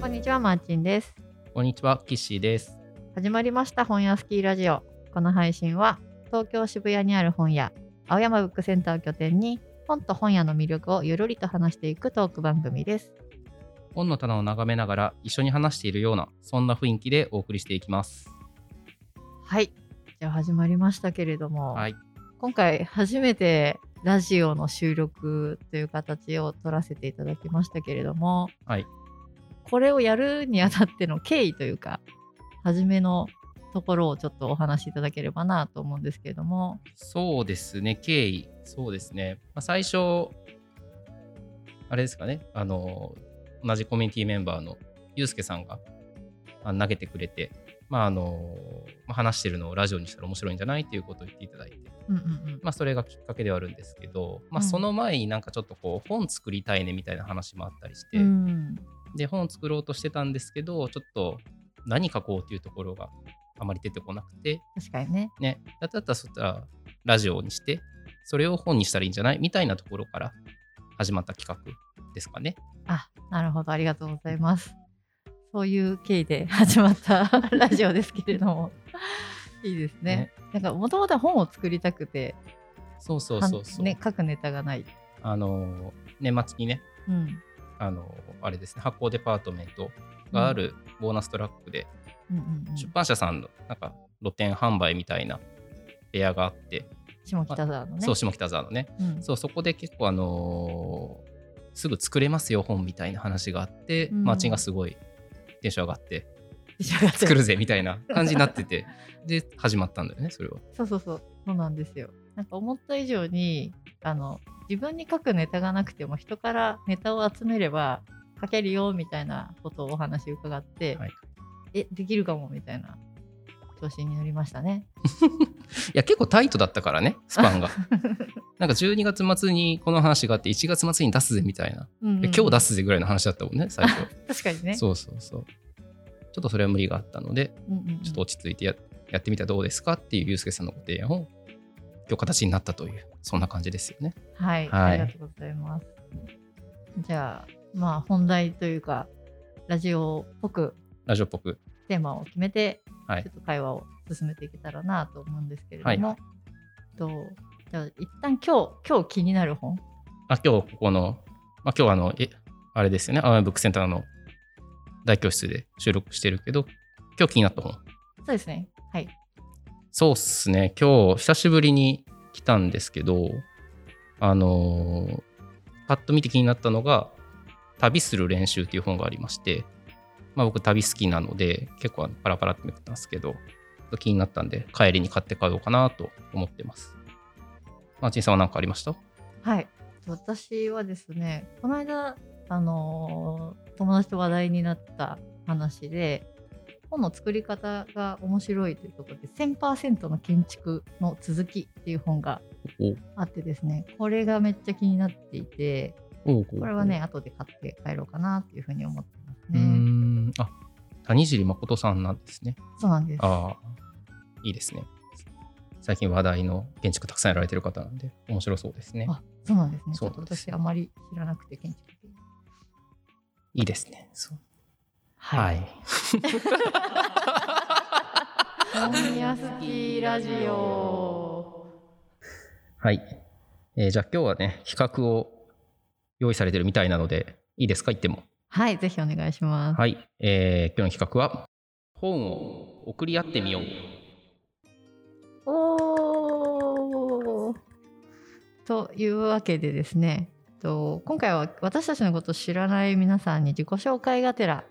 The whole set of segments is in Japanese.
こんにちは、マーチンです。こんにちは、キッシーです。始まりました本屋スキーラジオ。この配信は東京渋谷にある本屋、青山ブックセンターを拠点に本と本屋の魅力をゆるりと話していくトーク番組です。本の棚を眺めながら一緒に話しているような、そんな雰囲気でお送りしていきます。はい。じゃあ始まりましたけれども、はい。今回初めてラジオの収録という形を取らせていただきましたけれども、はい。これをやるにあたっての経緯というか、初めのところをちょっとお話しいただければなと思うんですけれども、そうですね、経緯。そうですね。まあ、最初、あれですかね、あの、同じコミュニティメンバーのゆうすけさんがあ投げてくれて、まあ、あの、まあ話してるのをラジオにしたら面白いんじゃないっていうことを言っていただいて、うんうんうん。まあ、それがきっかけではあるんですけど、まあ、うん。その前になんかちょっとこう、本作りたいねみたいな話もあったりして、うんで本を作ろうとしてたんですけどちょっと何書こうっていうところがあまり出てこなくて確かにね。ねだったらそしたらラジオにしてそれを本にしたらいいんじゃない？みたいなところから始まった企画ですかねあ、なるほど。ありがとうございます。そういう経緯で 始まった ラジオですけれども、いいですね。ねなんか、もともとは本を作りたくて、そうそうそうそう、ね、書くネタがない。あの年末にねうん。あのあれですね発行デパートメントがあるボーナストラックで、出版社さんのなんか露店販売みたいな部屋があって、下北沢のね。そう下北沢のね。うん、そうそこで結構あのーすぐ作れますよ本みたいな話があって、うん。マーチンがすごいテンション上がって召し上がって。作るぜみたいな感じになってて で始まったんだよねそれは。そうそうそう。そうなんですよ。なんか思った以上に、あの、自分に書くネタがなくても人からネタを集めれば書けるよみたいなことをお話伺って、はい。え、できるかもみたいな調子に乗りましたね。いや結構タイトだったからねスパンが。なんか12月末にこの話があって1月末に出すぜみたいな、うんうんで今日出すぜぐらいの話だったもんね最初。確かにね。そうそうそう。ちょっとそれは無理があったのでうんうんうん。ちょっと落ち着いてややってみたらどうですかっていうゆうすけさんのご提案を今日形になったというそんな感じですよね。はい、はい。ありがとうございます。じゃあ、まあ本題というか、ラジオっぽくラジオっぽく。テーマを決めて、はいちょっと会話を進めていけたらなと思うんですけれども、はい。とじゃあ一旦今日今日気になる本。あ今日ここの、まあ、今日はあの、え、あれですよね、青山ブックセンターの大教室で収録してるけど、今日気になった本。そうですね。はいそうっすね、今日久しぶりに来たんですけど、あのーパッと見て気になったのが、旅する練習っていう本がありまして、まあ僕旅好きなので、結構パラパラってめくったんですけど、気になったんで、帰りに買って帰ろうかなと思ってます。マーチンさんは何かありました？はい。私はですねこの間あのー友達と話題になった話で本の作り方が面白いというところで1000%の建築の続きっていう本がお。あってですねこれがめっちゃ気になっていておこれはね後で買って帰ろうかなっていうふうに思ってますね。ん。あ谷尻誠さんなんですね。そうなんです。ああ、いいですね。最近話題の建築たくさんやられてる方なんで、面白そうですね。あそうなんですね。ちょっとそうなんです。私あまり知らなくて建築いいですね。そうは、はいい。本屋スキーラジオはい。えーじゃあ今日はね、企画を用意されてるみたいなので、いいですか？言っても。はいぜひお願いしますはい。えー今日の企画は、本を送り合ってみよう。おーというわけでですねと今回は私たちのことを知らない皆さんに自己紹介がてら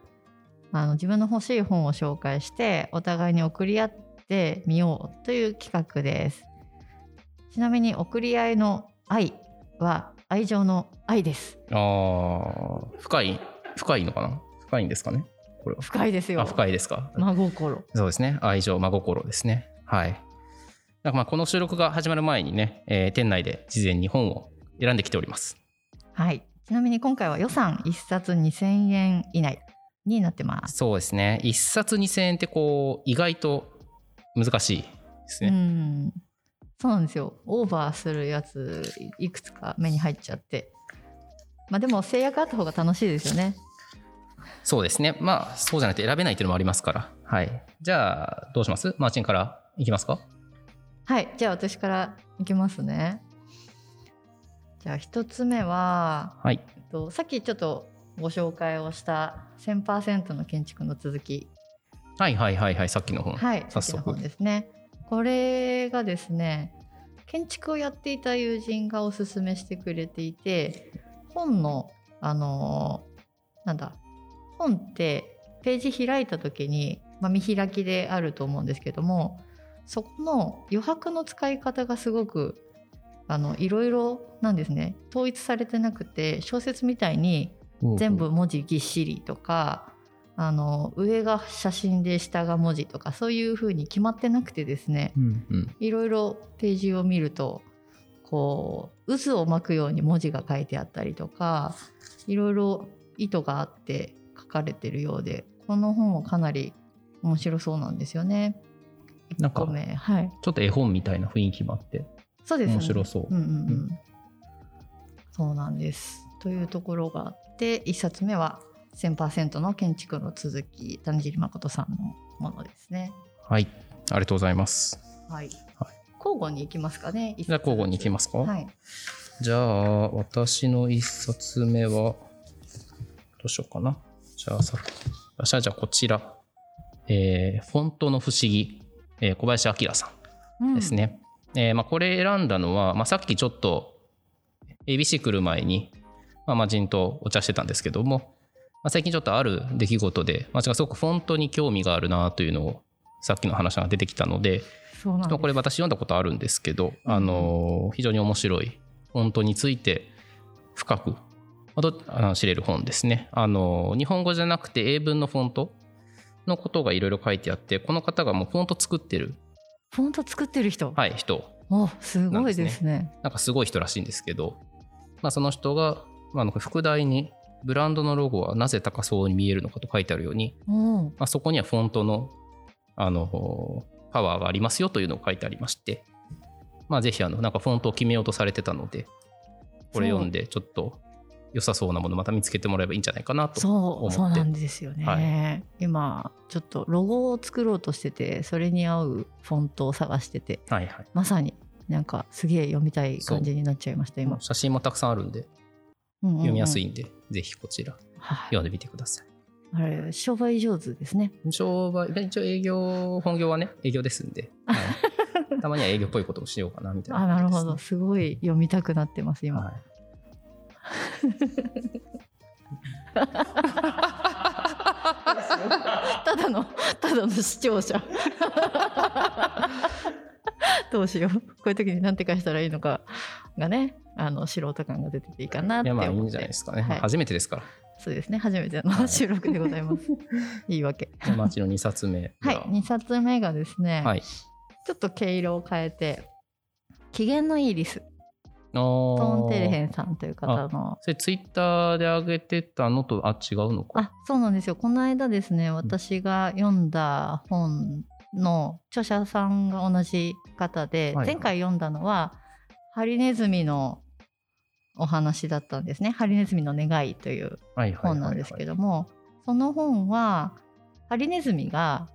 あの自分の欲しい本を紹介してお互いに送り合ってみようという企画ですちなみに送り合いの愛は愛情の愛ですああ、深い、深いのかな？深いんですかね？これは。深いですよあ、深いですか。真心そうですね。愛情、真心ですね。はい。なんかまあこの収録が始まる前にね、えー店内で事前に本を選んできております。はいちなみに今回は予算1冊2000円以内になってますそうですね。一冊2000円ってこう、意外と難しいですうね。んそうなんですよオーバーするやついいくつか目に入っちゃってまあでも制約あった方が楽しいですよねそうですね。まあ、そうじゃなくて選べないっていうのもありますから。はい。じゃあ、どうします？マーチンからいきますか？はいじゃあ私からいきますねじゃあ一つ目は、はい。えっと、さっきちょっとご紹介をした1000%の建築の続きはいはいはいはい。さっきの本。はい早速本。ですねこれがですね建築をやっていた友人がおすすめしてくれていて本のあのーなんだ本ってページ開いた時に、まあ、見開きであると思うんですけどもそこの余白の使い方がすごくあのいろいろなんですね統一されてなくて小説みたいに全部文字ぎっしりとかあの上が写真で下が文字とかそういう風に決まってなくてですねうんうん。いろいろページを見るとこう渦を巻くように文字が書いてあったりとかいろいろ意図があって書かれてるようでこの本もかなり面白そうなんですよね。なんか1個目はい、ちょっと絵本みたいな雰囲気もあって、そうですね面白そう。うんうんうん、そうなんです。というところがあって1冊目は1000%の建築の続き谷尻誠さんのものですね。はい。ありがとうございます。はい。はい交互に行きますかね。じゃあ交互に行きますか？はい。じゃあ、私の一冊目は、どうしようかな。じゃあ、さ私はじゃあこちら。えーフォントの不思議、えー小林明さんですね。えーまあ、これ選んだのは、まあ、さっきちょっと ABC 来る前に、まあ、魔人とお茶してたんですけども、まあ、最近ちょっとある出来事で、まあ、すごくフォントに興味があるなというのをさっきの話が出てきたので。これ私読んだことあるんですけど、うんあの非常に面白いフォントについて深く知れる本ですねあの日本語じゃなくて英文のフォントのことがいろいろ書いてあってこの方がもうフォント作ってる、フォント作ってる人？はい、人お、すごいですね。なんかすごい人らしいんですけど、まあ、その人が、まあ、副題にブランドのロゴはなぜ高そうに見えるのかと書いてあるように、おまあ、そこにはフォントのあのパワーがありますよというのを書いてありまして、まあ、ぜひあのなんかフォントを決めようとされてたのでこれ読んでちょっと良さそうなものまた見つけてもらえばいいんじゃないかなとそう、思って。そうなんですよね。は今ちょっとロゴを作ろうとしてて、それに合うフォントを探してて、はいはい。まさになんかすげえ読みたい感じになっちゃいました今。写真もたくさんあるんで読みやすいんで、ぜひこちらはい。読んでみてくださいあれ商売上手ですね。商売一応営業本業はね営業ですんで、はい たまには営業っぽいこともしようかなみたいなあ、なるほど。すすごい読みたくなってます今。ねはい ただのただの視聴者。どうしよう。こういう時に何て返したらいいのかがね、あの素人感が出てていいかなって思って。いやまあいいんじゃないですかね、はい初めてですからそうですね。初めてはいの収録でございます。いいわけ。じゃあ町の2冊目はい。2冊目がですね、はいちょっと毛色を変えて、機嫌のいいリス、トトーン・テレヘンさんという方の。それツイッターで上げてたのとあ違うのかあそうなんですよこの間ですね私が読んだ本の著者さんが同じ方で、はい。はい前回読んだのはハリネズミのお話だったんですね「ハリネズミの願い」という本なんですけども、その本はハリネズミが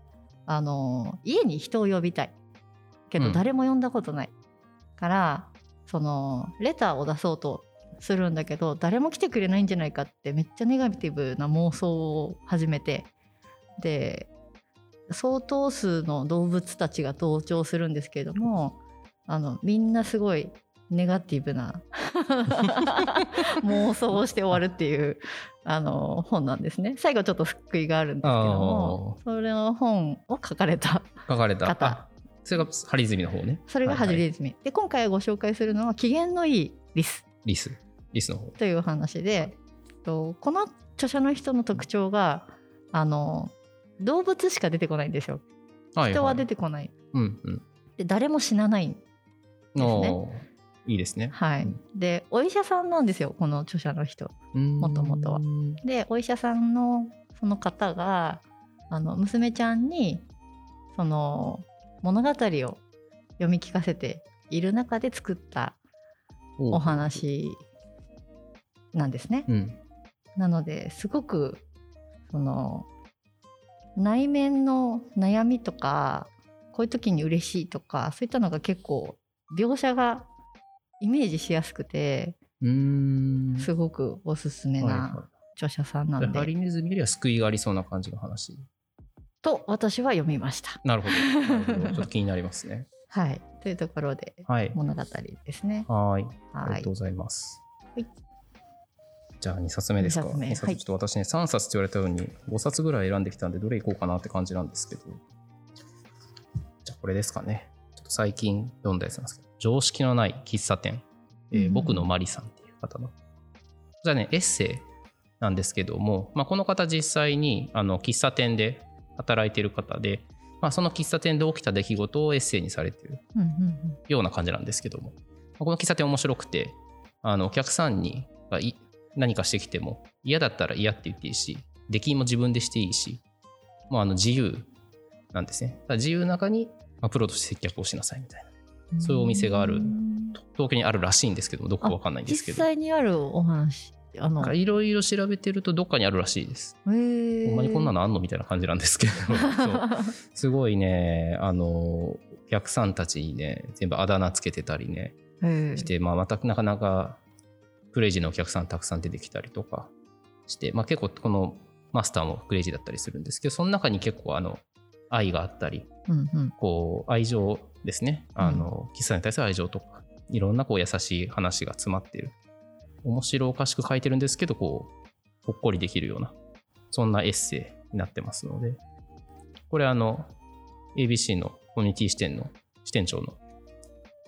あの家に人を呼びたい。けうん。ど誰も呼んだことない、からそのレターを出そうとするんだけど誰も来てくれないんじゃないかってめっちゃネガティブな妄想を始めてで相当数の動物たちが登場するんですけれどもあのみんなすごいネガティブな妄想をして終わるっていうあの本なんですね。最後ちょっと救いがあるんですけどもそれの本を書かれた書かれた。方。あそれがハリズミの方ね。それがハジはいはい。リズミ、で今回ご紹介するのは機嫌のいいリス。リス。リスの方。という話でとこの著者の人の特徴があの動物しか出てこないんですよ。はい人は出ててこない。うんうん。で誰も死なないですね。いいですね。はい、うん。でお医者さんなんですよこの著者の人。もともとは。うんでお医者さんのその方があの娘ちゃんにその物語を読み聞かせている中で作ったお話なんですね。うん。なのですごくその内面の悩みとかこういう時に嬉しいとかそういったのが結構描写がイメージしやすくてすごくおすすめはいはな著者さんないんで、ハリネズミよりは救いがありそうな感じの話。と私は読みました。なるほど。ちょっと気になりますね。はい、というところではい。物語ですね。はい。あはいりがとうございます。はいじゃあ2冊目ですか？二冊ちょっと私ね、3冊って言われたように5冊ぐらい選んできたんで、どれいこうかなって感じなんですけど。じゃあこれですかね。ちょっと最近読んだやつなんですけど、常識のない喫茶店、えー僕のマリさんっていう方の。じゃあね、エッセイなんですけども、まあ、この方実際にあの喫茶店で働いてる方で、まあ、その喫茶店で起きた出来事をエッセイにされてるような感じなんですけども、この喫茶店面白くて、あのお客さんに何かしてきても嫌だったら嫌って言っていいし、出禁も自分でしていいし、もうあの自由なんですね。自由の中に、まあ、プロとして接客をしなさいみたいな。うんそういうお店があるうん東京にあるらしいんですけども、どこかわかんないんですけ実ど。際にあるお話あのいろいろ調べてるとどっかにあるらしいです。ほんまにこんなのあんのみたいな感じなんですけど、すごいね、あの、お客さんたちにね、全部あだ名つけてたりね、して、まあ、またなかなかクレイジーなお客さんたくさん出てきたりとかして、まあ、結構このマスターもクレイジーだったりするんですけどその中に結構あの愛があったりうんうん。こう愛情ですね。あの、喫茶に対する愛情とかいろんなこう優しい話が詰まっている。面白おかしく書いてるんですけどこうほっこりできるようなそんなエッセイになってますので。これあの ABC のコミュニティ支店の支店長の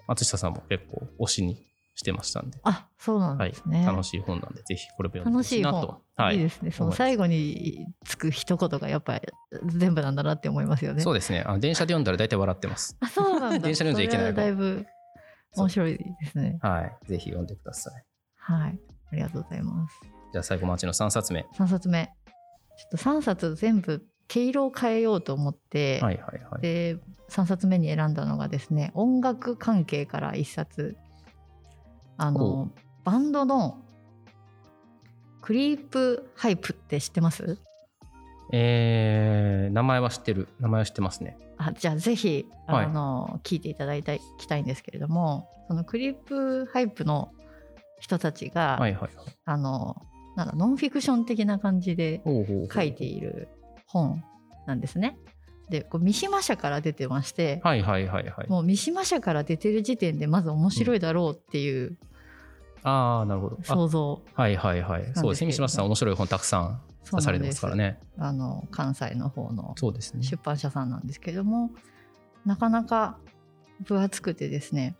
松下さんも結構推しにしてましたんで、あそうなんはいですね、楽しい本なんでぜひこれも読んでほしいな楽しい本。とはい。いですね。その最後につく一言がやっぱり全部なんだなって思いますよね。そうですね。あの電車で読んだら大体笑ってます。あそうなんだ。電車で読んじゃいけないそれはだいぶ面白いですね。はい。ぜひ読んでください。はい。ありがとうございます。じゃあ最後マーチの3冊目。3冊目。ちょっと3冊全部毛色を変えようと思って、はいはいはい。で3冊目に選んだのがですね音楽関係から1冊あほのバンドのクリープハイプって知ってます？えー、名前は知ってる。名前は知ってますね。あじゃあぜひはい。あの、聞いていただいたいきたいんですけれどもそのクリープハイプの人たちが、はいはいはい。あのなんかノンフィクション的な感じでほうほうほう。書いている本なんですね。でこう三島社から出てまして、はいはいはいはい。もう三島社から出てる時点でまず面白いだろうっていうああなるほど。あ想像、はいはいはい。そうです。ね三島さん面白い本たくさん出されてますからね。あの関西の方のそうですね。出版社さんなんですけれどもなかなか分厚くてですね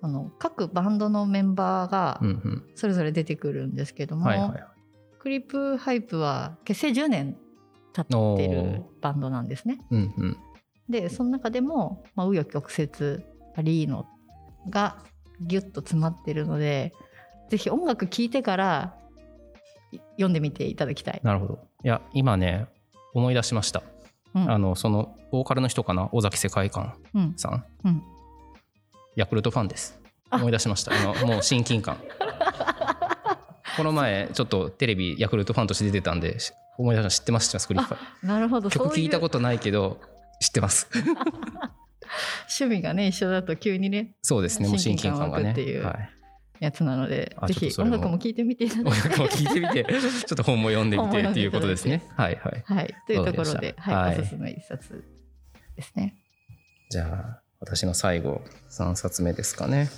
その各バンドのメンバーがうんうん。それぞれ出てくるんですけども、クリップハイプは結成10年経ってるバンドなんですね。うんうん。でその中でもまあ紆余曲折ありのがギュッと詰まってるのでぜひ音楽聴いてからい読んでみていただきたい。なるほど。いや今ね思い出しました。うん。あのそのボーカルの人かな？尾崎世界観うん。さん。うん。ヤクルトファンです。あ。思い出しました。あのもう親近感。この前ちょっとテレビヤクルトファンとして出てたんでし思い出した知ってます知ってますクリなるほど曲聞いたことないけど知ってます。趣味がね一緒だと急にねそうですねもう親近感がねっていうはい。やつなのであぜひ音楽も聴いてみていただ音。楽も聞いてみてちょっと本も読んでみてっていうことですね。はいはい。はい、というところで、はいおすすめ一冊ですね。じゃあ私の最後3冊目ですかね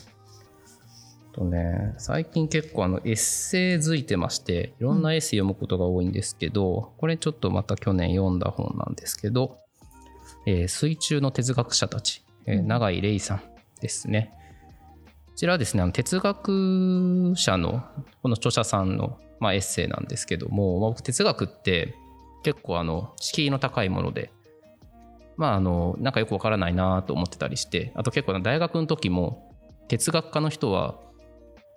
とね。最近結構あのエッセイづいてましていろんなエッセイ読むことが多いんですけど、これちょっとまた去年読んだ本なんですけど「えー水中の哲学者たち」えーうん。永井玲さんですね。こちらはですねあの哲学者のこの著者さんの、まあ、エッセイなんですけども、まあ僕哲学って結構あの敷居の高いものでまああのなんかよくわからないなと思ってたりしてあと結構大学の時も哲学科の人は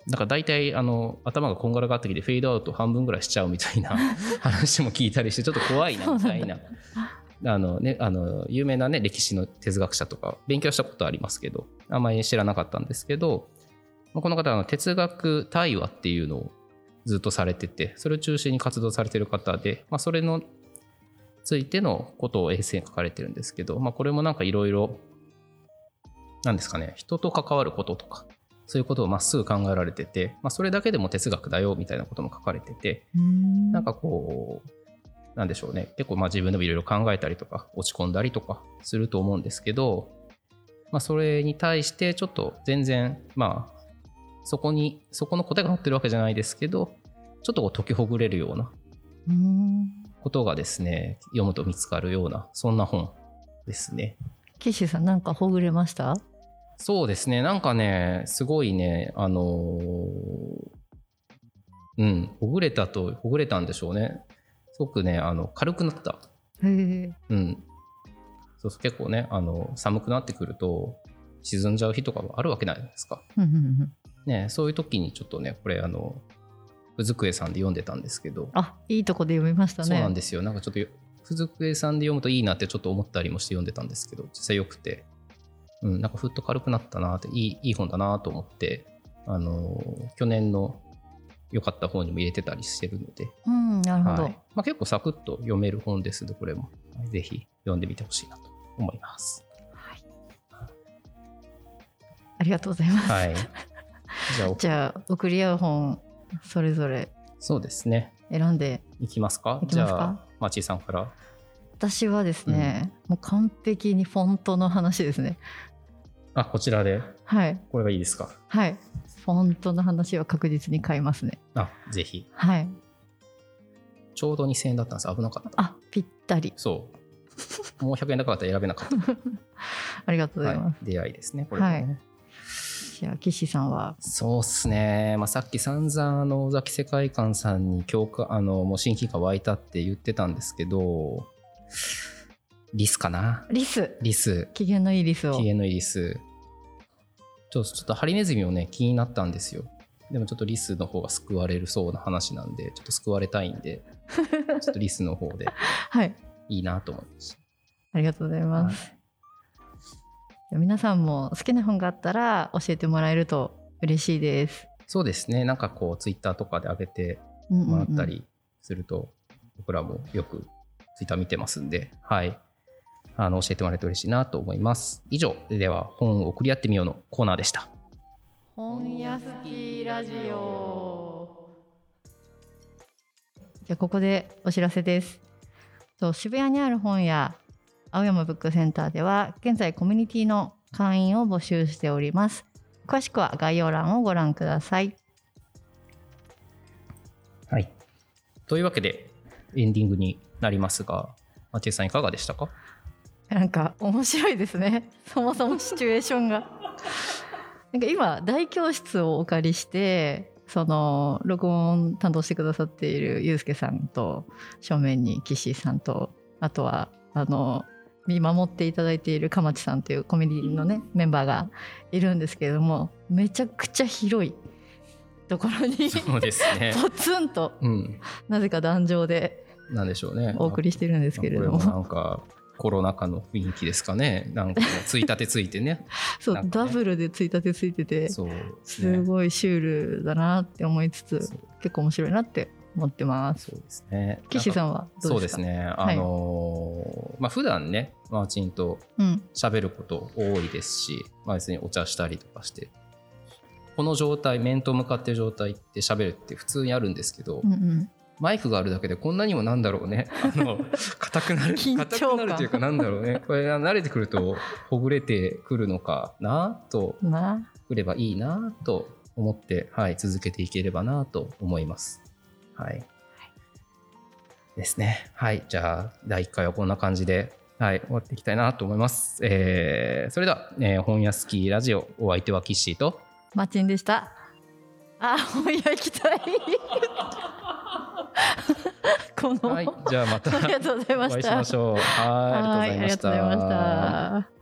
なんか大体あの頭がこんがらがってきてフェードアウト半分ぐらいしちゃうみたいな 話も聞いたりしてちょっと怖いなみたいな。あの、ね、あの有名な、ね、歴史の哲学者とか勉強したことありますけどあんまり知らなかったんですけどまあこの方はあの哲学対話っていうのをずっとされててそれを中心に活動されてる方で、まあ、それのついてのことをエッセイに書かれてるんですけど、まあ、これもなんかいろいろなんですかね人と関わることとかそういうことをまっすぐ考えられてて、まあ、それだけでも哲学だよみたいなことも書かれててうん。なんかこうなんでしょうね。結構まあ自分でもいろいろ考えたりとか落ち込んだりとかすると思うんですけど、まあ、それに対してちょっと全然まあそこにそこの答えが載ってるわけじゃないですけどちょっとこう解きほぐれるようなうん。ことがですね読むと見つかるようなそんな本ですね。岸さんなんかほぐれました？そうですね。なんかねすごいねあのーうんほぐれたとほぐれたんでしょうね。すごくねあの軽くなった。うん。そうそう結構ねあの寒くなってくると沈んじゃう日とかもあるわけないですか。ねそういう時にちょっとねこれあのくえさんで読んでたんですけど、あいいとこで読みましたね。そうなんですよ。なんかちょっとふずくえさんで読むといいなってちょっと思ったりもして読んでたんですけど実際よくてうんなんかふっと軽くなったなっていいいい本だなと思ってあの去年の良かった本にも入れてたりしてるので、うんなるほど、はい。まあ、結構サクッと読める本ですのでこれも。はいぜひ読んでみてほしいなと思います。ありがとうございます、はい。じゃあ じゃあ送り合う本それぞれそうですね。選んでいきますか？いきますか？じゃあまちいさんから。私はですね、もう完璧にフォントの話ですねあこちらで。はい。これがいいですか？はい。フォントの話は確実に買いますね。あぜひ。はい。ちょうど2000円だったんです。危なかった。あぴったり。そう。もう100円高かったら選べなかった。ありがとうございます、はい、出会いですねこれもね、はい。じゃあ岸さんは？そうっすね、まあ、さっき散々あの尾崎世界観さんに共感あのもう親近感湧いたって言ってたんですけどリスかな？リス。リス。機嫌のいいリスを。機嫌のいいリス。ちょっとちょっとハリネズミもね気になったんですよ。でもちょっとリスの方が救われるそうな話なんでちょっと救われたいんで ちょっとリスの方ではい。いいなと思いましたありがとうございます、じゃあ皆さんも好きな本があったら教えてもらえると嬉しいです、そうですね。なんかこうツイッターとかで上げてうんうんうん。もらったりすると、僕らもよくツイッター見てますんで、はい。あの、教えてもらえると嬉しいなと思います。以上、では、本を送り合ってみようのコーナーでした。本屋好きラジオじゃあここでお知らせですそう渋谷にある本屋青山ブックセンターでは現在コミュニティの会員を募集しております詳しくは概要欄をご覧くださいはい。というわけで、エンディングになりますが、マチエさんいかがでしたか？なんか面白いですね そもそもシチュエーションが なんか今大教室をお借りしてその録音担当してくださっているゆうすけさんと正面に岸さんとあとはあの見守っていただいているかまちさんというコメディのねメンバーがいるんですけれどもめちゃくちゃ広い ところにそうですね。ポツンとうん。なぜか壇上でなんでしょうね。お送りしてるんですけれどもなんか、コロナ禍の雰囲気ですかね。なんか、ついたてついてね。そう、ねダブルでついたてついててそうですすね。ごいシュールだなって思いつつそう結構面白いなって思ってますそうですね。岸さんはどそううでか？ですすね。はいあのーまあ普段ね、マーチンとうん喋ること多いですし、まあ、別にお茶したりとかしてこの状態面と向かってる状態って喋るって普通にあるんですけど、うんうんマイクがあるだけでこんなにもなんだろうねあの 硬くなる緊張感硬くなるというかなんだろうねこれ慣れてくるとほぐれてくるのかなとなくればいいなと思って、はい、続けていければなと思います。はい。ですね。はい。じゃあ、第1回はこんな感じで、はい、終わっていきたいなと思います。えーそれでは、えー本屋スキーラジオ、お相手はキッシーと、マッチンでしたあ本屋行きたいこの、はい、じゃあまたありがとうございまお会いしたしましょう。はい、ありがとうございまし。た